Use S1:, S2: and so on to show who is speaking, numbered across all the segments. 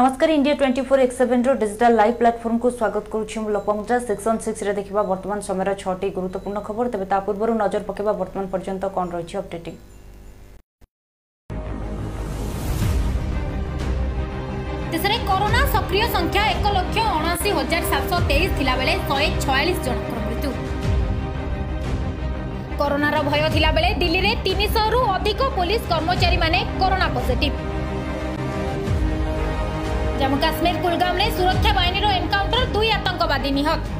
S1: নমস্কার India twenty four X seven digital live প্ল্যাটফর্মকু স্বাগত করছি মূল পঞ্জা সেকশন সিক্সরে দেখা বর্তমান সময়ের ছটি গুরুত্বপূর্ণ খবর তবে তা পূর্ব নজর পকাইবা বর্তমান পর্যন্ত কণ রয়েছে অপডেটিং
S2: দেশে করোনা সক্রিয় সংখ্যা এক লক্ষ অনাশি হাজার সাতশো তেইশ থাকবে শহে ছয়াশ জনকর মৃত্যু করোনার ভয় থাকবে দিল্লি তিনশহ অধিক পুলিশ কর্মচারী মানে করোনা পজিটিভ जम्मु काश्मीर कुलगाम्रे सुरक्षा बाहिर एनकाउंटर दुई आतङ्कवादी निहत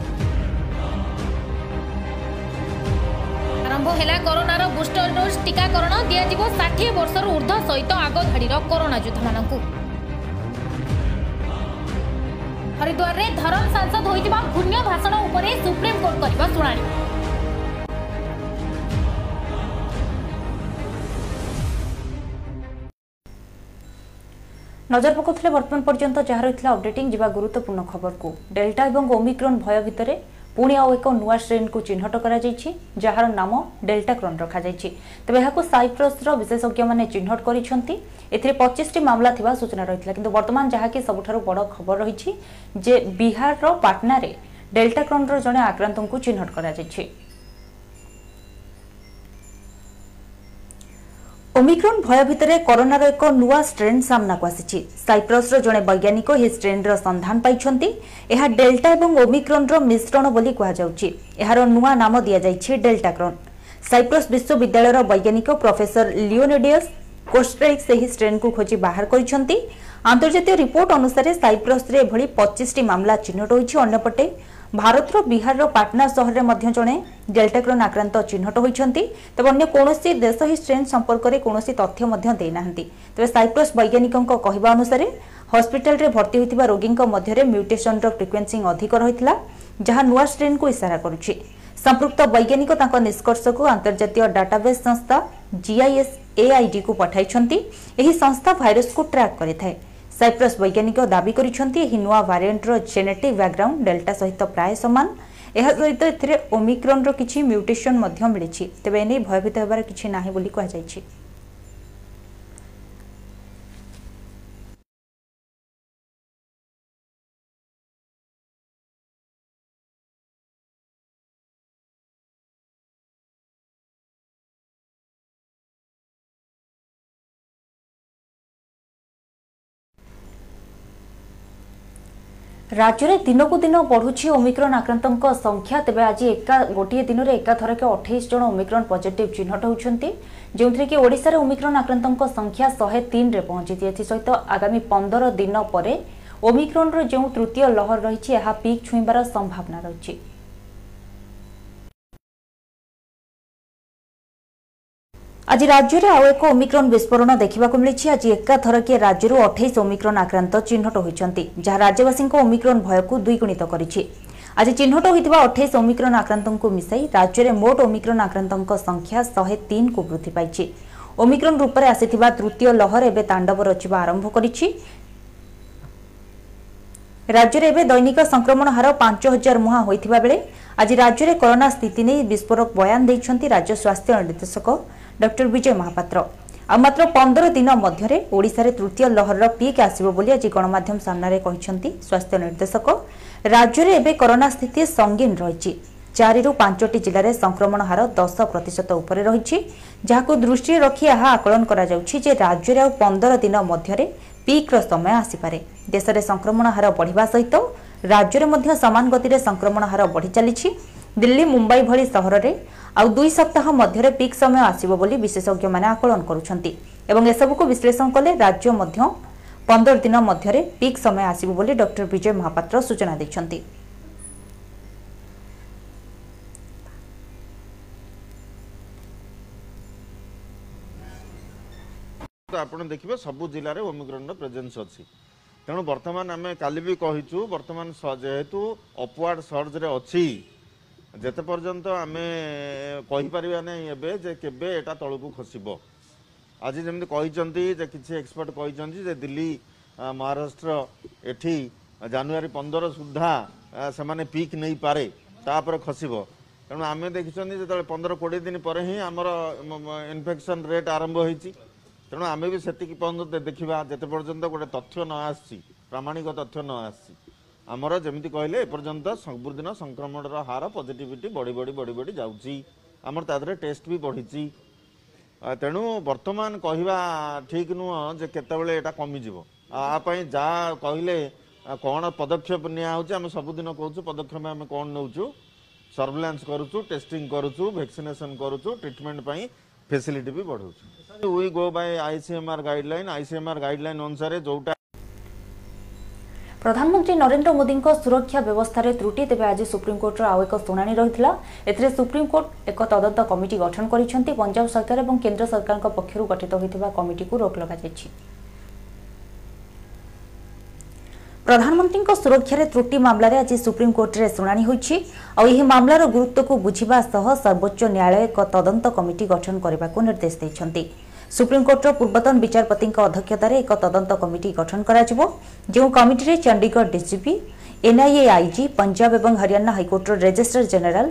S2: आरम्भार बुष्टर डोज टीकाकरण टाकरण दिाठी वर्ष ऊर्ध्व सहित आगधाडि कोरोना जुद्ध हरिद्वारे धरम सांसद हुन्य भाषण उपरे सुप्रीम कोर्ट सुप्रिमकोर्ट शुण নজর পকাউলে
S1: বর্তমান পর্যন্ত যা রয়েছে অপডেটিং যা গুরুত্বপূর্ণ খবরকু ডেল্টা এবং ওমিক্রন ভয় ভিতরে পুঁ আউ এক নূয়া স্ট্রেনকু চিহ্নট করা যার নাম ডেল্টাক্রন রখাযাই তবে এখন সাইপ্রসর বিশেষজ্ঞ মানে চিহ্নট করেছেন এতে পঁচিশটি মামলা থাকা সূচনা রয়েছে কিন্তু বর্তমান যা কি সবুঠার বড় খবর রয়েছে যে বিহারর পাটনার ডেল্টাক্রনর জনে আক্রান্তঙ্কু চিহ্নট করা যাই ଓମିକ୍ରନ୍ ଭୟ ଭିତରେ କରୋନାର ଏକ ନୂଆ ଷ୍ଟ୍ରେନ୍ ସାମ୍ନାକୁ ଆସିଛି ସାଇପ୍ରସ୍ର ଜଣେ ବୈଜ୍ଞାନିକ ଏହି ଷ୍ଟ୍ରେନ୍ର ସନ୍ଧାନ ପାଇଛନ୍ତି ଏହା ଡେଲ୍ଟା ଏବଂ ଓମିକ୍ରନ୍ର ମିଶ୍ରଣ ବୋଲି କୁହାଯାଉଛି ଏହାର ନୂଆ ନାମ ଦିଆଯାଇଛି ଡେଲ୍ଟାକ୍ରନ୍ ସାଇପ୍ରସ୍ ବିଶ୍ୱବିଦ୍ୟାଳୟର ବୈଜ୍ଞାନିକ ପ୍ରଫେସର ଲିଓନେଡିୟସ୍ କୋଷ୍ଟ୍ରାଇକ୍ସ ଏହି ଷ୍ଟ୍ରେନ୍କୁ ଖୋଜି ବାହାର କରିଛନ୍ତି ଆନ୍ତର୍ଜାତୀୟ ରିପୋର୍ଟ ଅନୁସାରେ ସାଇପ୍ରସ୍ରେ ଏଭଳି ପଚିଶଟି ମାମଲା ଚିହ୍ନଟ ହୋଇଛି ଅନ୍ୟପଟେ ଭାରତର ବିହାରର ପାଟନା ସହରରେ ମଧ୍ୟ ଜଣେ ଡେଲ୍ଟାକ୍ରନ୍ ଆକ୍ରାନ୍ତ ଚିହ୍ନଟ ହୋଇଛନ୍ତି ତେବେ ଅନ୍ୟ କୌଣସି ଦେଶ ଏହି ଷ୍ଟ୍ରେନ୍ ସମ୍ପର୍କରେ କୌଣସି ତଥ୍ୟ ମଧ୍ୟ ଦେଇନାହାନ୍ତି ତେବେ ସାଇପ୍ରସ୍ ବୈଜ୍ଞାନିକଙ୍କ କହିବା ଅନୁସାରେ ହସ୍ପିଟାଲରେ ଭର୍ତ୍ତି ହୋଇଥିବା ରୋଗୀଙ୍କ ମଧ୍ୟରେ ମ୍ୟୁଟେସନର ଫ୍ରିକ୍ୱେନ୍ସି ଅଧିକ ରହିଥିଲା ଯାହା ନୂଆ ଷ୍ଟ୍ରେନ୍କୁ ଇସାରା କରୁଛି ସମ୍ପୃକ୍ତ ବୈଜ୍ଞାନିକ ତାଙ୍କ ନିଷ୍କର୍ଷକୁ ଆନ୍ତର୍ଜାତୀୟ ଡାଟାବେସ୍ ସଂସ୍ଥା ଜିଆଇଏସ୍ ଏଆଇଡିକୁ ପଠାଇଛନ୍ତି ଏହି ସଂସ୍ଥା ଭାଇରସକୁ ଟ୍ରାକ୍ କରିଥାଏ ସାଇପ୍ରସ୍ ବୈଜ୍ଞାନିକ ଦାବି କରିଛନ୍ତି ଏହି ନୂଆ ଭାରିଏଣ୍ଟର ଜେନେଟିକ୍ ବ୍ୟାକ୍ଗ୍ରାଉଣ୍ଡ ଡେଲ୍ଟା ସହିତ ପ୍ରାୟ ସମାନ ଏହା ସହିତ ଏଥିରେ ଓମିକ୍ରନ୍ର କିଛି ମ୍ୟୁଟେସନ୍ ମଧ୍ୟ ମିଳିଛି ତେବେ ଏନେଇ ଭୟଭୀତ ହେବାର କିଛି ନାହିଁ ବୋଲି କୁହାଯାଇଛି ରାଜ୍ୟରେ ଦିନକୁ ଦିନ ବଢୁଛି ଓମିକ୍ରନ୍ ଆକ୍ରାନ୍ତଙ୍କ ସଂଖ୍ୟା ତେବେ ଆଜି ଏକା ଗୋଟିଏ ଦିନରେ ଏକାଥରକ ଅଠେଇଶ ଜଣ ଓମିକ୍ରନ୍ ପଜିଟିଭ୍ ଚିହ୍ନଟ ହୋଇଛନ୍ତି ଯେଉଁଥିରେ କି ଓଡ଼ିଶାରେ ଓମିକ୍ରନ୍ ଆକ୍ରାନ୍ତଙ୍କ ସଂଖ୍ୟା ଶହେ ତିନିରେ ପହଞ୍ଚିଛି ଏଥିସହିତ ଆଗାମୀ ପନ୍ଦର ଦିନ ପରେ ଓମିକ୍ରନ୍ର ଯେଉଁ ତୃତୀୟ ଲହର ରହିଛି ଏହା ପିକ୍ ଛୁଇଁବାର ସମ୍ଭାବନା ରହିଛି ଆଜି ରାଜ୍ୟରେ ଆଉ ଏକ ଓମିକ୍ରନ୍ ବିସ୍ଫୋରଣ ଦେଖିବାକୁ ମିଳିଛି ଆଜି ଏକାଥରକେ ରାଜ୍ୟରୁ ଅଠେଇଶ ଓମିକ୍ରନ୍ ଆକ୍ରାନ୍ତ ଚିହ୍ନଟ ହୋଇଛନ୍ତି ଯାହା ରାଜ୍ୟବାସୀଙ୍କ ଓମିକ୍ରନ୍ ଭୟକୁ ଦ୍ୱିଗୁଣିତ କରିଛି ଆଜି ଚିହ୍ନଟ ହୋଇଥିବା ଅଠେଇଶ ଓମିକ୍ରନ୍ ଆକ୍ରାନ୍ତଙ୍କୁ ମିଶାଇ ରାଜ୍ୟରେ ମୋଟ ଓମିକ୍ରନ୍ ଆକ୍ରାନ୍ତଙ୍କ ସଂଖ୍ୟା ଶହେ ତିନିକୁ ବୃଦ୍ଧି ପାଇଛି ଓମିକ୍ରନ୍ ରୂପରେ ଆସିଥିବା ତୃତୀୟ ଲହର ଏବେ ତାଣ୍ଡବ ରଚିବା ଆରମ୍ଭ କରିଛି ରାଜ୍ୟରେ ଏବେ ଦୈନିକ ସଂକ୍ରମଣ ହାର ପାଞ୍ଚ ହଜାର ମୁହାଁ ହୋଇଥିବା ବେଳେ ଆଜି ରାଜ୍ୟରେ କରୋନା ସ୍ଥିତି ନେଇ ବିସ୍ଫୋରକ ବୟାନ ଦେଇଛନ୍ତି ରାଜ୍ୟ ସ୍ୱାସ୍ଥ୍ୟ ନିର୍ଦ୍ଦେଶକ ଡକ୍ଟର ବିଜୟ ମହାପାତ୍ର ଆଉ ମାତ୍ର ପନ୍ଦର ଦିନ ମଧ୍ୟରେ ଓଡ଼ିଶାରେ ତୃତୀୟ ଲହରର ପିକ୍ ଆସିବ ବୋଲି ଆଜି ଗଣମାଧ୍ୟମ ସାମ୍ନାରେ କହିଛନ୍ତି ସ୍ୱାସ୍ଥ୍ୟ ନିର୍ଦ୍ଦେଶକ ରାଜ୍ୟରେ ଏବେ କରୋନା ସ୍ଥିତି ସଙ୍ଗୀନ ରହିଛି ଚାରିରୁ ପାଞ୍ଚଟି ଜିଲ୍ଲାରେ ସଂକ୍ରମଣ ହାର ଦଶ ପ୍ରତିଶତ ଉପରେ ରହିଛି ଯାହାକୁ ଦୃଷ୍ଟିରେ ରଖି ଏହା ଆକଳନ କରାଯାଉଛି ଯେ ରାଜ୍ୟରେ ଆଉ ପନ୍ଦର ଦିନ ମଧ୍ୟରେ ପିକ୍ର ସମୟ ଆସିପାରେ ଦେଶରେ ସଂକ୍ରମଣ ହାର ବଢ଼ିବା ସହିତ ରାଜ୍ୟରେ ମଧ୍ୟ ସମାନ ଗତିରେ ସଂକ୍ରମଣ ହାର ବଢ଼ି ଚାଲିଛି ଦିଲ୍ଲୀ ମୁମ୍ବାଇ ଭଳି ସହରରେ ଆଉ ଦୁଇ ସପ୍ତାହ ମଧ୍ୟରେ ପିକ୍ ସମୟ ଆସିବ ବୋଲି ବିଶେଷଜ୍ଞମାନେ ଆକଳନ କରୁଛନ୍ତି ଏବଂ ଏସବୁକୁ ବିଶ୍ଳେଷଣ କଲେ ରାଜ୍ୟ ମଧ୍ୟ ପନ୍ଦର ଦିନ ମଧ୍ୟରେ ପିକ୍ ସମୟ ଆସିବ ବୋଲି ଡକ୍ଟର ବିଜୟ ମହାପାତ୍ର ସୂଚନା ଦେଇଛନ୍ତି
S3: ଆପଣ ଦେଖିବେ ସବୁ ଜିଲ୍ଲାରେ ଓମିକ୍ରନ୍ର ପ୍ରେଜେନ୍ସ ଅଛି ତେଣୁ ବର୍ତ୍ତମାନ ଆମେ କାଲି ବି କହିଛୁ ବର୍ତ୍ତମାନ ଯେହେତୁ ଅପୱାର୍ଡ଼ ସର୍ଜରେ ଅଛି ଯେତେ ପର୍ଯ୍ୟନ୍ତ ଆମେ କହିପାରିବା ନାହିଁ ଏବେ ଯେ କେବେ ଏଇଟା ତଳକୁ ଖସିବ ଆଜି ଯେମିତି କହିଛନ୍ତି ଯେ କିଛି ଏକ୍ସପର୍ଟ କହିଛନ୍ତି ଯେ ଦିଲ୍ଲୀ ମହାରାଷ୍ଟ୍ର ଏଠି ଜାନୁଆରୀ ପନ୍ଦର ସୁଦ୍ଧା ସେମାନେ ପିକ୍ ନେଇପାରେ ତାପରେ ଖସିବ ତେଣୁ ଆମେ ଦେଖିଛନ୍ତି ଯେତେବେଳେ ପନ୍ଦର କୋଡ଼ିଏ ଦିନ ପରେ ହିଁ ଆମର ଇନଫେକ୍ସନ୍ ରେଟ୍ ଆରମ୍ଭ ହୋଇଛି ତେଣୁ ଆମେ ବି ସେତିକି ପର୍ଯ୍ୟନ୍ତ ଦେଖିବା ଯେତେ ପର୍ଯ୍ୟନ୍ତ ଗୋଟେ ତଥ୍ୟ ନ ଆସିଛି ପ୍ରାମାଣିକ ତଥ୍ୟ ନ ଆସିଛି ଆମର ଯେମିତି କହିଲେ ଏପର୍ଯ୍ୟନ୍ତ ସବୁଦିନ ସଂକ୍ରମଣର ହାର ପଜିଟିଭିଟି ବଢ଼ି ବଢ଼ି ବଢ଼ି ବଢ଼ି ଯାଉଛି ଆମର ତା ଦେହରେ ଟେଷ୍ଟ ବି ବଢ଼ିଛି ତେଣୁ ବର୍ତ୍ତମାନ କହିବା ଠିକ୍ ନୁହଁ ଯେ କେତେବେଳେ ଏଇଟା କମିଯିବ ଆ ପାଇଁ ଯାହା କହିଲେ କ'ଣ ପଦକ୍ଷେପ ନିଆହେଉଛି ଆମେ ସବୁଦିନ କହୁଛୁ ପଦକ୍ଷେପ ଆମେ କ'ଣ ନେଉଛୁ ସର୍ଭେଲାନ୍ସ କରୁଛୁ ଟେଷ୍ଟିଂ କରୁଛୁ ଭ୍ୟାକ୍ସିନେସନ୍ କରୁଛୁ ଟ୍ରିଟମେଣ୍ଟ ପାଇଁ ଫେସିଲିଟି ବି ବଢ଼ାଉଛୁ we go by ICMR guideline ICMR guideline ଅନୁସାରେ ଯେଉଁଟା
S1: ପ୍ରଧାନମନ୍ତ୍ରୀ ନରେନ୍ଦ୍ର ମୋଦିଙ୍କ ସୁରକ୍ଷା ବ୍ୟବସ୍ଥାରେ ତ୍ରୁଟି ତେବେ ଆଜି ସୁପ୍ରିମକୋର୍ଟର ଆଉ ଏକ ଶୁଣାଣି ରହିଥିଲା ଏଥିରେ ସୁପ୍ରିମକୋର୍ଟ ଏକ ତଦନ୍ତ କମିଟି ଗଠନ କରିଛନ୍ତି ପଞ୍ଜାବ ସରକାର ଏବଂ କେନ୍ଦ୍ର ସରକାରଙ୍କ ପକ୍ଷରୁ ଗଠିତ ହୋଇଥିବା କମିଟିକୁ ରୋକ ଲଗାଯାଇଛି ପ୍ରଧାନମନ୍ତ୍ରୀଙ୍କ ସୁରକ୍ଷାରେ ତ୍ରୁଟି ମାମଲାରେ ଆଜି ସୁପ୍ରିମକୋର୍ଟରେ ଶୁଣାଣି ହୋଇଛି ଆଉ ଏହି ମାମଲାର ଗୁରୁତ୍ୱକୁ ବୁଝିବା ସହ ସର୍ବୋଚ୍ଚ ନ୍ୟାୟାଳୟ ଏକ ତଦନ୍ତ କମିଟି ଗଠନ କରିବାକୁ ନିର୍ଦ୍ଦେଶ ଦେଇଛନ୍ତି ସୁପ୍ରିମକୋର୍ଟର ପୂର୍ବତନ ବିଚାରପତିଙ୍କ ଅଧ୍ୟକ୍ଷତାରେ ଏକ ତଦନ୍ତ କମିଟି ଗଠନ କରାଯିବ ଯେଉଁ କମିଟିରେ Chandigarh DCP NIA IG Punjab ଏବଂ ହରିୟାଣା ହାଇକୋର୍ଟର ରେଜିଷ୍ଟ୍ରାର ଜେନେରାଲ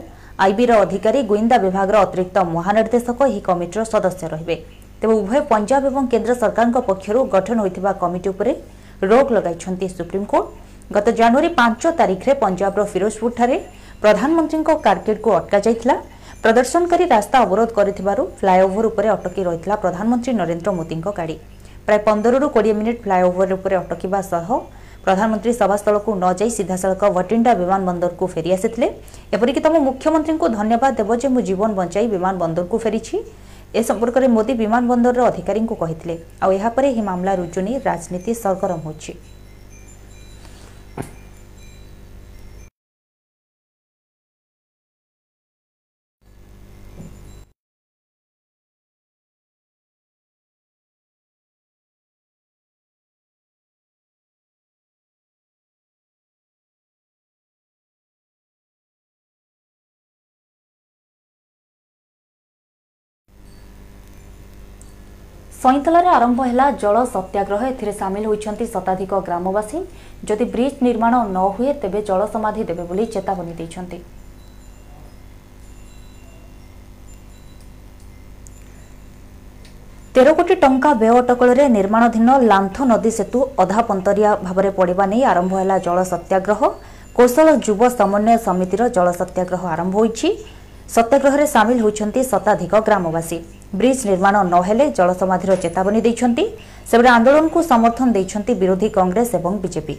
S1: ଆଇବିର ଅଧିକାରୀ ଗୁଇନ୍ଦା ବିଭାଗର ଅତିରିକ୍ତ ମହାନିର୍ଦ୍ଦେଶକ ଏହି କମିଟିର ସଦସ୍ୟ ରହିବେ ତେବେ ଉଭୟ ପଞ୍ଜାବ ଏବଂ କେନ୍ଦ୍ର ସରକାରଙ୍କ ପକ୍ଷରୁ ଗଠନ ହୋଇଥିବା କମିଟି ଉପରେ ରୋକ୍ ଲଗାଇଛନ୍ତି ସୁପ୍ରିମକୋର୍ଟ ଗତ ଜାନୁଆରୀ ପାଞ୍ଚ ତାରିଖରେ ପଞ୍ଜାବର ଫିରୋଜପୁରଠାରେ ପ୍ରଧାନମନ୍ତ୍ରୀଙ୍କ କାର୍କେଡ୍କୁ ଅଟକାଯାଇଥିଲା ପ୍ରଦର୍ଶନକାରୀ ରାସ୍ତା ଅବରୋଧ କରିଥିବାରୁ ଫ୍ଲାଏଓଭର ଉପରେ ଅଟକି ରହିଥିଲା ପ୍ରଧାନମନ୍ତ୍ରୀ ନରେନ୍ଦ୍ର ମୋଦିଙ୍କ ଗାଡ଼ି ପ୍ରାୟ ପନ୍ଦରରୁ କୋଡ଼ିଏ ମିନିଟ୍ ଫ୍ଲାଏଓଭର ଉପରେ ଅଟକିବା ସହ ପ୍ରଧାନମନ୍ତ୍ରୀ ସଭାସ୍ଥଳକୁ ନ ଯାଇ ସିଧାସଳଖ ଭଟିଣ୍ଡା ବିମାନ ବନ୍ଦରକୁ ଫେରି ଆସିଥିଲେ ଏପରିକି ତମ ମୁଖ୍ୟମନ୍ତ୍ରୀଙ୍କୁ ଧନ୍ୟବାଦ ଦେବ ଯେ ମୁଁ ଜୀବନ ବଞ୍ଚାଇ ବିମାନ ବନ୍ଦରକୁ ଫେରିଛି ଏ ସମ୍ପର୍କରେ ମୋଦି ବିମାନ ବନ୍ଦରର ଅଧିକାରୀଙ୍କୁ କହିଥିଲେ ଆଉ ଏହାପରେ ଏହି ମାମଲା ରୁଜୁ ନେଇ ରାଜନୀତି ସରଗରମ ହୋଇଛି ସଇଁତଲାରେ ଆରମ୍ଭ ହେଲା ଜଳ ସତ୍ୟାଗ୍ରହ ଏଥିରେ ସାମିଲ ହୋଇଛନ୍ତି ଶତାଧିକ ଗ୍ରାମବାସୀ ଯଦି ବ୍ରିଜ୍ ନିର୍ମାଣ ନ ହୁଏ ତେବେ ଜଳ ସମାଧି ଦେବେ ବୋଲି ଚେତାବନୀ ଦେଇଛନ୍ତି ତେର କୋଟି ଟଙ୍କା ବ୍ୟୟ ଅଟକଳରେ ନିର୍ମାଣାଧୀନ ଲାନ୍ଥ ନଦୀ ସେତୁ ଅଧା ପନ୍ତରିଆ ଭାବରେ ପଡ଼ିବା ନେଇ ଆରମ୍ଭ ହେଲା ଜଳ ସତ୍ୟାଗ୍ରହ କୌଶଳ ଯୁବ ସମନ୍ୱୟ ସମିତିର ଜଳ ସତ୍ୟାଗ୍ରହ ଆରମ୍ଭ ହୋଇଛି ସତ୍ୟାଗ୍ରହରେ ସାମିଲ ହୋଇଛନ୍ତି ଶତାଧିକ ଗ୍ରାମବାସୀ ବ୍ରିଜ୍ ନିର୍ମାଣ ନ ହେଲେ ଜଳସମାଧିର ଚେତାବନୀ ଦେଇଛନ୍ତି ସେବେଳେ ଆନ୍ଦୋଳନକୁ ସମର୍ଥନ ଦେଇଛନ୍ତି ବିରୋଧୀ କଂଗ୍ରେସ ଏବଂ ବିଜେପି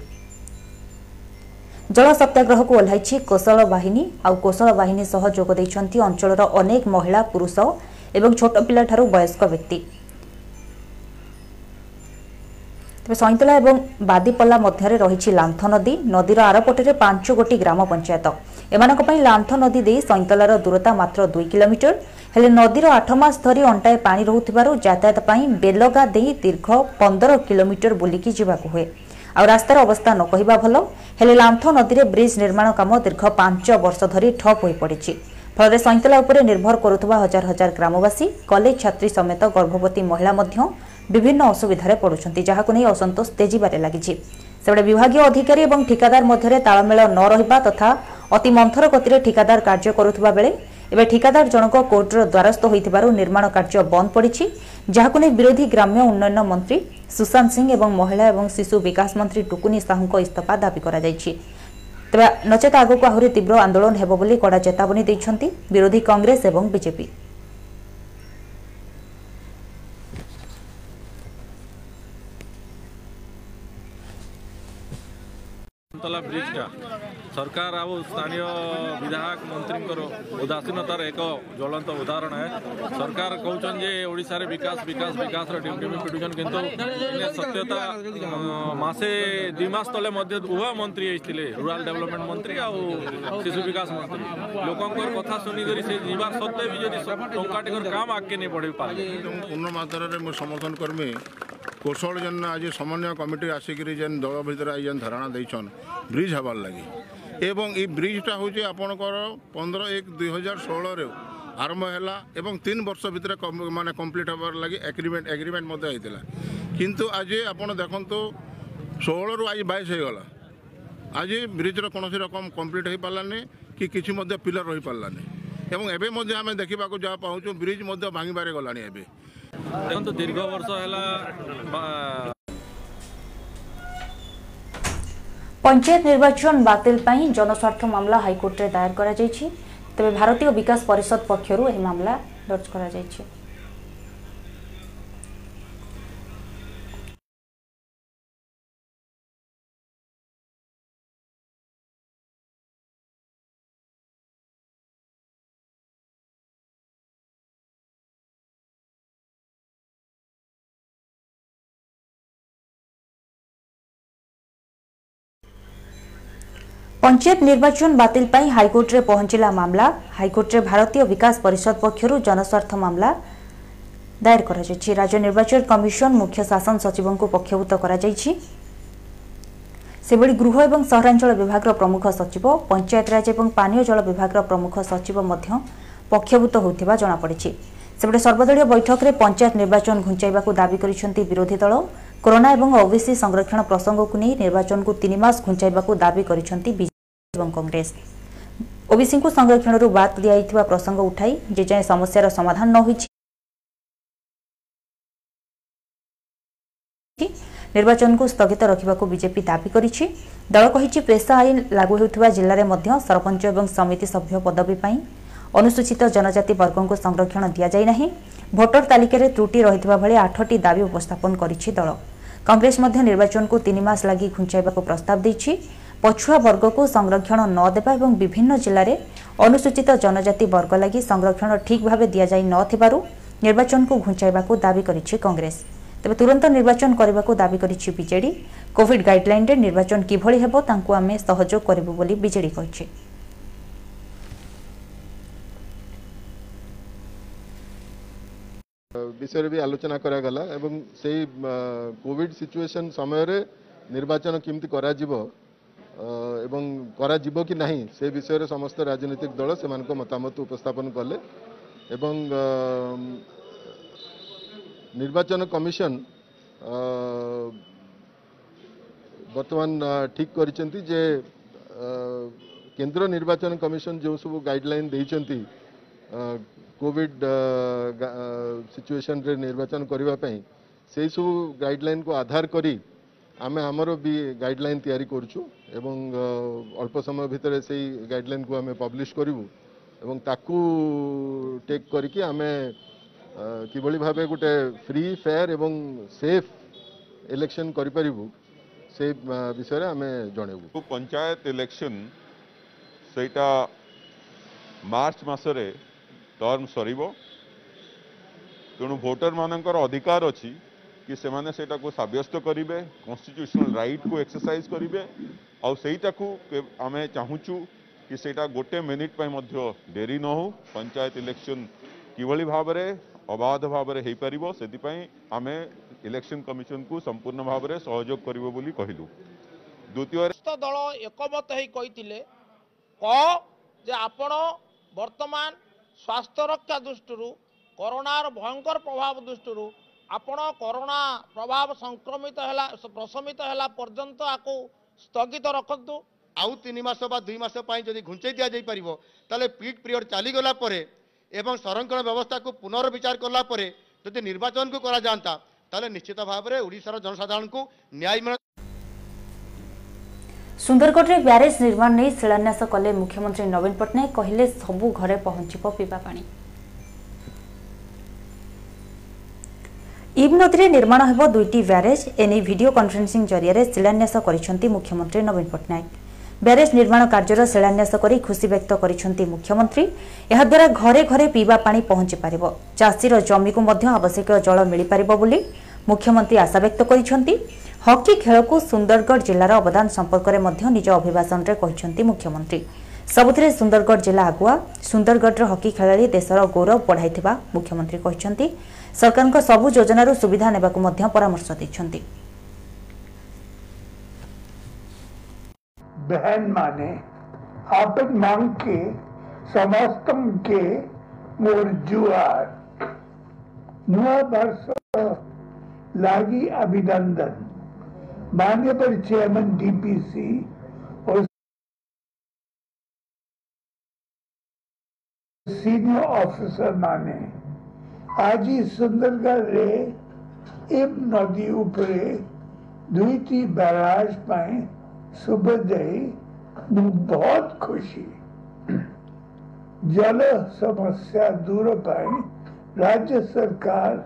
S1: ଜଳ ସତ୍ୟାଗ୍ରହକୁ ଓହ୍ଲାଇଛି କୋଶଳ ବାହିନୀ ଆଉ କୋଶଳ ବାହିନୀ ସହ ଯୋଗ ଦେଇଛନ୍ତି ଅଞ୍ଚଳର ଅନେକ ମହିଳା ପୁରୁଷ ଏବଂ ଛୋଟ ପିଲାଠାରୁ ବୟସ୍କ ବ୍ୟକ୍ତି ତେବେ ସଇଁତଲା ଏବଂ ବାଦିପଲ୍ଲା ମଧ୍ୟରେ ରହିଛି ଲାନ୍ଥ ନଦୀ ନଦୀର ଆରପଟରେ ପାଞ୍ଚ ଗୋଟି ଗ୍ରାମ ପଞ୍ଚାୟତ ଏମାନଙ୍କ ପାଇଁ ଲାନ୍ଥ ନଦୀ ଦେଇ ସଇଁତଲାର ଦୂରତା ମାତ୍ର ଦୁଇ କିଲୋମିଟର ହେଲେ ନଦୀର ଆଠ ମାସ ଧରି ଅଣ୍ଟାଏ ପାଣି ରହୁଥିବାରୁ ଯାତାୟାତ ପାଇଁ ବେଲଗା ଦେଇ ଦୀର୍ଘ ପନ୍ଦର କିଲୋମିଟର ବୁଲିକି ଯିବାକୁ ହୁଏ ଆଉ ରାସ୍ତାର ଅବସ୍ଥା ନ କହିବା ଭଲ ହେଲେ ଲାନ୍ଥ ନଦୀରେ ବ୍ରିଜ୍ ନିର୍ମାଣ କାମ ଦୀର୍ଘ ପାଞ୍ଚ ବର୍ଷ ଧରି ଠପ୍ ହୋଇପଡ଼ିଛି ଫଳରେ ସଇଁତଲା ଉପରେ ନିର୍ଭର କରୁଥିବା ହଜାର ହଜାର ଗ୍ରାମବାସୀ କଲେଜ ଛାତ୍ରୀ ସମେତ ଗର୍ଭବତୀ ମହିଳା ମଧ୍ୟ ବିଭିନ୍ନ ଅସୁବିଧାରେ ପଡ଼ୁଛନ୍ତି ଯାହାକୁ ନେଇ ଅସନ୍ତୋଷ ତେଜିବାରେ ଲାଗିଛି ସେବେଳେ ବିଭାଗୀୟ ଅଧିକାରୀ ଏବଂ ଠିକାଦାର ମଧ୍ୟରେ ତାଳମେଳ ନ ରହିବା ତଥା অতি মন্থর গতিরে ঠিকাদার কার্য করুবা বেড়ে এবে ঠিকাদার জনক কোর্টর দ্বারস্থ হয়েছিল নির্মাণ কার্য বন্ধ পড়ছে যাকে বিরোধী গ্রাম্য উন্নয়ন মন্ত্রী সুশান্ত সিং এবং মহিলা এবং শিশু বিকাশ মন্ত্রী টুকুনি সাহুঙ্ ইস্তফা দাবি করা যাইছে তবে নচেত আগুক আহরি তীব্র আন্দোলন হব
S4: বলে কড়া চেতাবনী দিয়েছেন বিরোধী কংগ্রেস এবং বিজেপি ব্রিজটা सरकार आउ स्थानीय विधायक मंत्री उदासीनतार एक ज्वलत उदाहरण है सरकार कौन जे ओडार विकास विकास विकास पिटुन किंतु सत्यता मसे दुमास तले उभय मंत्री होते रूराल डेभलपमेंट मंत्री आउ शिशु विकास मंत्री लोकर कथा शुणिकी से जा सत्वे भी जब टाटे काम आगे नहीं
S5: बढ़े पारे पूर्ण मात्र में समर्थन कर्मी কৌশল যেন আজ সমন্বয় কমিটি আসিকি दल দল ভিতরে যেন ধারণা দিয়েছেন ব্রিজ হবার লাগে এবং এই ବ୍ରିଜ୍ଟା ହେଉଛି ଆପଣଙ୍କର ପନ୍ଦର ଏକ ଦୁଇ ହଜାର ଷୋହଳରେ ଆରମ୍ଭ ହେଲା ଏବଂ ତିନି ବର୍ଷ ଭିତରେ ମାନେ କମ୍ପ୍ଲିଟ୍ ହେବାର ଲାଗି ଏଗ୍ରିମେଣ୍ଟ ଏଗ୍ରିମେଣ୍ଟ ମଧ୍ୟ ହେଇଥିଲା କିନ୍ତୁ ଆଜି ଆପଣ ଦେଖନ୍ତୁ ଷୋହଳରୁ ଆଜି ବାଇଶ ହେଇଗଲା ଆଜି ବ୍ରିଜ୍ର କୌଣସି ରକମ କମ୍ପ୍ଲିଟ୍ ହେଇପାରିଲାନି କି କିଛି ମଧ୍ୟ ପିଲର୍ ରହିପାରିଲାନି এবং এবে মধ্যে আমি দেখা যা পাচ্ছ ব্রিজ মধ্যে ভাঙিবার গলানি এবে
S4: দেখুন দীর্ঘ বর্ষ হল পঞ্চায়েত
S1: নির্বাচন বাতিল পাই জনস্বার্থ মামলা হাইকোর্টে দায়ের করা যাইছি তবে ভারতীয় বিকাশ পরিষদ পক্ষর এই মামলা দর্জ করা যাইছে পঞ্চায়েত নির্বাচন বাতিল পাই হাইকোর্টে পহঞ্চিলা মামলা হাইকোর্টে ভারতীয় বিকাশ পরিষদ পক্ষর জনস্বার্থ মামলা দায়ের করা যাচ্ছে রাজ্য নির্বাচন কমিশন মুখ্য শাসন সচিবঙ্কু পক্ষভূত করা যাইছি সেভাবে গৃহ এবং সহরাঞ্চল বিভাগের প্রমুখ সচিব পঞ্চায়েতরাজ এবং পানীয় জল বিভাগের প্রমুখ সচিব মধ্য পক্ষভূত হওয়া জଣାপড়িছে সেপটে সর্বদলীয় বৈঠকরে পঞ্চায়েত নির্বাচন ঘুঞ্চাইবাকু দাবি করেছেন বিরোধী দল କରୋନା ଏବଂ ଓବିସି ସଂରକ୍ଷଣ ପ୍ରସଙ୍ଗକୁ ନେଇ ନିର୍ବାଚନକୁ ତିନି ମାସ ଘୁଞ୍ଚାଇବାକୁ ଦାବି କରିଛନ୍ତି ବିଜେପି ଏବଂ କଂଗ୍ରେସ ଓବିସିଙ୍କୁ ସଂରକ୍ଷଣରୁ ବାଦ୍ ଦିଆଯାଇଥିବା ପ୍ରସଙ୍ଗ ଉଠାଇ ଯେଯାଏଁ ସମସ୍ୟାର ସମାଧାନ ନ ହୋଇଛି ନିର୍ବାଚନକୁ ସ୍ଥଗିତ ରଖିବାକୁ ବିଜେପି ଦାବି କରିଛି ଦଳ କହିଛି ପେସା ଆଇନ ଲାଗୁ ହେଉଥିବା ଜିଲ୍ଲାରେ ମଧ୍ୟ ସରପଞ୍ଚ ଏବଂ ସମିତି ସଭ୍ୟ ପଦବୀ ପାଇଁ ଅନୁସୂଚିତ ଜନଜାତି ବର୍ଗଙ୍କୁ ସଂରକ୍ଷଣ ଦିଆଯାଇ ନାହିଁ ଭୋଟର ତାଲିକାରେ ତ୍ରୁଟି ରହିଥିବା ଭଳି ଆଠଟି ଦାବି ଉପସ୍ଥାପନ କରିଛି ଦଳ କଂଗ୍ରେସ ମଧ୍ୟ ନିର୍ବାଚନକୁ ତିନି ମାସ ଲାଗି ଘୁଞ୍ଚାଇବାକୁ ପ୍ରସ୍ତାବ ଦେଇଛି ପଛୁଆ ବର୍ଗକୁ ସଂରକ୍ଷଣ ନ ଦେବା ଏବଂ ବିଭିନ୍ନ ଜିଲ୍ଲାରେ ଅନୁସୂଚିତ ଜନଜାତି ବର୍ଗ ଲାଗି ସଂରକ୍ଷଣ ଠିକ୍ ଭାବେ ଦିଆଯାଇ ନଥିବାରୁ ନିର୍ବାଚନକୁ ଘୁଞ୍ଚାଇବାକୁ ଦାବି କରିଛି କଂଗ୍ରେସ ତେବେ ତୁରନ୍ତ ନିର୍ବାଚନ କରିବାକୁ ଦାବି କରିଛି ବିଜେଡି କୋଭିଡ୍ ଗାଇଡ୍ଲାଇନ୍ରେ ନିର୍ବାଚନ କିଭଳି ହେବ ତାଙ୍କୁ ଆମେ ସହଯୋଗ କରିବୁ ବୋଲି ବିଜେଡି କହିଛି
S6: ବିଷୟରେ ବି ଆଲୋଚନା କରାଗଲା ଏବଂ ସେଇ କୋଭିଡ୍ ସିଚୁଏସନ୍ ସମୟରେ ନିର୍ବାଚନ କେମିତି କରାଯିବ ଏବଂ କରାଯିବ କି ନାହିଁ ସେ ବିଷୟରେ ସମସ୍ତ ରାଜନୈତିକ ଦଳ ସେମାନଙ୍କ ମତାମତ ଉପସ୍ଥାପନ କଲେ ଏବଂ ନିର୍ବାଚନ କମିଶନ ବର୍ତ୍ତମାନ ଠିକ୍ କରିଛନ୍ତି ଯେ କେନ୍ଦ୍ର ନିର୍ବାଚନ କମିଶନ ଯେଉଁ ସବୁ ଗାଇଡ଼ଲାଇନ୍ ଦେଇଛନ୍ତି କୋଭିଡ଼ ସିଚୁଏସନ୍ରେ ନିର୍ବାଚନ କରିବା ପାଇଁ ସେହିସବୁ ଗାଇଡ଼ଲାଇନ୍କୁ ଆଧାର କରି ଆମେ ଆମର ବି ଗାଇଡ଼ଲାଇନ୍ ତିଆରି କରୁଛୁ ଏବଂ ଅଳ୍ପ ସମୟ ଭିତରେ ସେଇ ଗାଇଡ଼ଲାଇନ୍କୁ ଆମେ ପବ୍ଲିଶ କରିବୁ ଏବଂ ତାକୁ ଟେକ୍ କରିକି ଆମେ କିଭଳି ଭାବେ ଗୋଟେ ଫ୍ରି ଫେୟାର ଏବଂ ସେଫ୍ ଇଲେକ୍ସନ୍ କରିପାରିବୁ ସେ ବିଷୟରେ ଆମେ ଜଣେଇବୁ
S7: ପଞ୍ଚାୟତ ଇଲେକ୍ସନ୍ ସେଇଟା ମାର୍ଚ୍ଚ ମାସରେ ଟର୍ମ ସରିବ ତେଣୁ ଭୋଟରମାନଙ୍କର ଅଧିକାର ଅଛି କି ସେମାନେ ସେଇଟାକୁ ସାବ୍ୟସ୍ତ କରିବେ କନଷ୍ଟିଚ୍ୟୁସନାଲ ରାଇଟ୍କୁ ଏକ୍ସରସାଇଜ୍ କରିବେ ଆଉ ସେଇଟାକୁ ଆମେ ଚାହୁଁଛୁ କି ସେଇଟା ଗୋଟେ ମିନିଟ୍ ପାଇଁ ମଧ୍ୟ ଡେରି ନ ହେଉ ପଞ୍ଚାୟତ ଇଲେକ୍ସନ୍ କିଭଳି ଭାବରେ ଅବାଧ ଭାବରେ ହୋଇପାରିବ ସେଥିପାଇଁ ଆମେ ଇଲେକ୍ସନ୍ କମିଶନକୁ ସମ୍ପୂର୍ଣ୍ଣ ଭାବରେ ସହଯୋଗ କରିବ ବୋଲି କହିଲୁ
S8: ଦ୍ୱିତୀୟ ଦଳ ଏକମତ ହୋଇ କହିଥିଲେ କ ଯେ ଆପଣ ବର୍ତ୍ତମାନ ସ୍ୱାସ୍ଥ୍ୟ ରକ୍ଷା ଦୃଷ୍ଟିରୁ କରୋନାର ଭୟଙ୍କର ପ୍ରଭାବ ଦୃଷ୍ଟିରୁ ଆପଣ କରୋନା ପ୍ରଭାବ ସଂକ୍ରମିତ ହେଲା ପ୍ରଶମିତ ହେଲା ପର୍ଯ୍ୟନ୍ତ ଆକୁ ସ୍ଥଗିତ ରଖନ୍ତୁ
S9: ଆଉ ତିନି ମାସ ବା ଦୁଇ ମାସ ପାଇଁ ଯଦି ଘୁଞ୍ଚାଇ ଦିଆଯାଇପାରିବ ତାହେଲେ ପିକ୍ ପିରିୟଡ଼ ଚାଲିଗଲା ପରେ ଏବଂ ସଂରକ୍ଷଣ ବ୍ୟବସ୍ଥାକୁ ପୁନର୍ବିଚାର କଲା ପରେ ଯଦି ନିର୍ବାଚନକୁ କରାଯାଆନ୍ତା ତାହେଲେ ନିଶ୍ଚିତ ଭାବରେ ଓଡ଼ିଶାର ଜନସାଧାରଣଙ୍କୁ ନ୍ୟାୟ
S1: ସୁନ୍ଦରଗଡ଼ରେ ବ୍ୟାରେଜ୍ ନିର୍ମାଣ ନେଇ ଶିଳାନ୍ୟାସ କଲେ ମୁଖ୍ୟମନ୍ତ୍ରୀ ନବୀନ ପଟ୍ଟନାୟକ କହିଲେ ସବୁ ଘରେ ପହଞ୍ଚିବ ପିଇବା ପାଣି ଇବ୍ ନଦୀରେ ନିର୍ମାଣ ହେବ ଦୁଇଟି ବ୍ୟାରେଜ୍ ଏନେଇ ଭିଡ଼ିଓ କନ୍ଫରେନ୍ସିଂ ଜରିଆରେ ଶିଳାନ୍ୟାସ କରିଛନ୍ତି ମୁଖ୍ୟମନ୍ତ୍ରୀ ନବୀନ ପଟ୍ଟନାୟକ ବ୍ୟାରେଜ୍ ନିର୍ମାଣ କାର୍ଯ୍ୟର ଶିଳାନ୍ୟାସ କରି ଖୁସି ବ୍ୟକ୍ତ କରିଛନ୍ତି ମୁଖ୍ୟମନ୍ତ୍ରୀ ଏହାଦ୍ୱାରା ଘରେ ଘରେ ପିଇବା ପାଣି ପହଞ୍ଚିପାରିବ ଚାଷୀର ଜମିକୁ ମଧ୍ୟ ଆବଶ୍ୟକୀୟ ଜଳ ମିଳିପାରିବ ବୋଲି मुख्यमंत्री आशा व्यक्त कर हकी खेल को सुंदरगढ़ जिलार अवदान संपर्क में अभिभाषण में मुख्यमंत्री सबुले सुंदरगढ़ जिला आगुआ सुंदरगढ़ हकी खेला देशर गौरव
S10: बढ़ाई मुख्यमंत्री कहते सरकार का सबु योजन सुविधा ने परामर्श दे लागी अभिनंदन मान्य पर चेयरमैन डीपीसी और सीनियर ऑफिसर माने आजी सुंदरगढ़ रे एम नदी उपरे द्विती बैराज पाए सुबह सुभदेई बहुत खुशी जल समस्या दूर पाए राज्य सरकार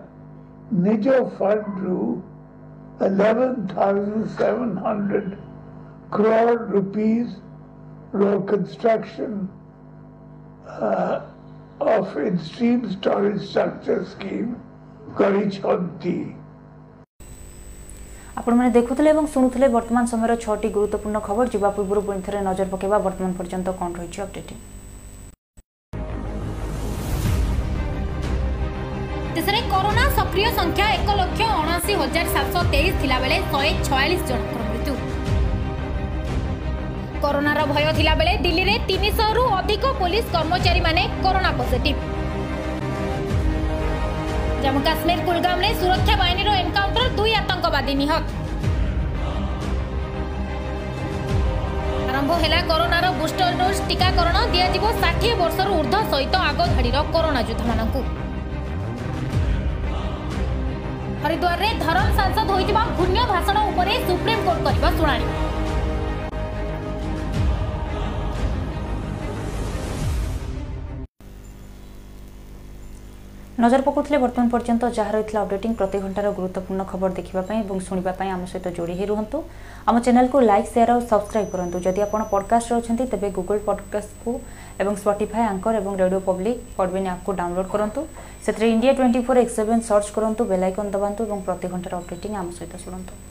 S10: nature fund drew 11,700 crore rupees for construction uh, of its stream storage structure scheme, Karichanti.
S1: ଆପଣମାନେ ଦେଖୁଥିଲେ ଏବଂ ଶୁଣୁଥିଲେ ବର୍ତ୍ତମାନ ସମୟର ଛଅଟି ଗୁରୁତ୍ୱପୂର୍ଣ୍ଣ ଖବର ଯିବା ପୂର୍ବରୁ ପୁଣି ଥରେ ନଜର ପକାଇବା ବର୍ତ୍ତମାନ ପର୍ଯ୍ୟନ୍ତ କ'ଣ ରହିଛି ଅପଡେଟିଂ
S2: সক্রিয় সংখ্যা এক লক্ষ অনাশি হাজার সাতশো তেইশ থাকবে শহে ছয়াশ জনকর মৃত্যু করোনার ভয় থাকবে দিল্লি তিনশহরু অধিক পুলিশ কর্মচারী মানে করোনা পজিটিভ জম্মু কাশ্মীর কুলগামে সুরক্ষা বাহিনীর এনকাউন্টর দুই আতঙ্কবাদী নিহত আরম্ভ হেলা করোনার বুস্টর ডোজ টিকাকরণ দিয়াযিব ষাঠিয়ে বর্ষর ঊর্ধ্ব সহিত আগধাড়ির করোনা যোদ্ধা মানুষ ହରିଦ୍ୱାରରେ ଧରମ ସାଂସଦ ହୋଇଥିବା ଘୂଣ୍ୟ ଭାଷଣ ଉପରେ ସୁପ୍ରିମକୋର୍ଟ କରିବା ଶୁଣାଣି
S1: নজর পকাউলে বর্তমান পর্যন্ত যা রয়েছে অপডেটিং প্রতি ঘণ্টার গুরুত্বপূর্ণ খবর দেখা এবং শুণবা আম সহ যোড়ি হয়ে রুহতু আম চ্যানেলকে লাইক সেয়ার ও সবসক্রাইব করতু যদি আপনার পডকাস্টে অনেক তবে গুগল পডকাস্টকু এবং স্পটিফাই আঙ্কর এবং রেডিও পব্লিক পডবিন আপ্কু ডাউনলোড করতু সেতরে India twenty four X seven search করতু bell icon দবাতু এবং প্রতি ঘণ্টার অপডেটিং আম সহ শুণতু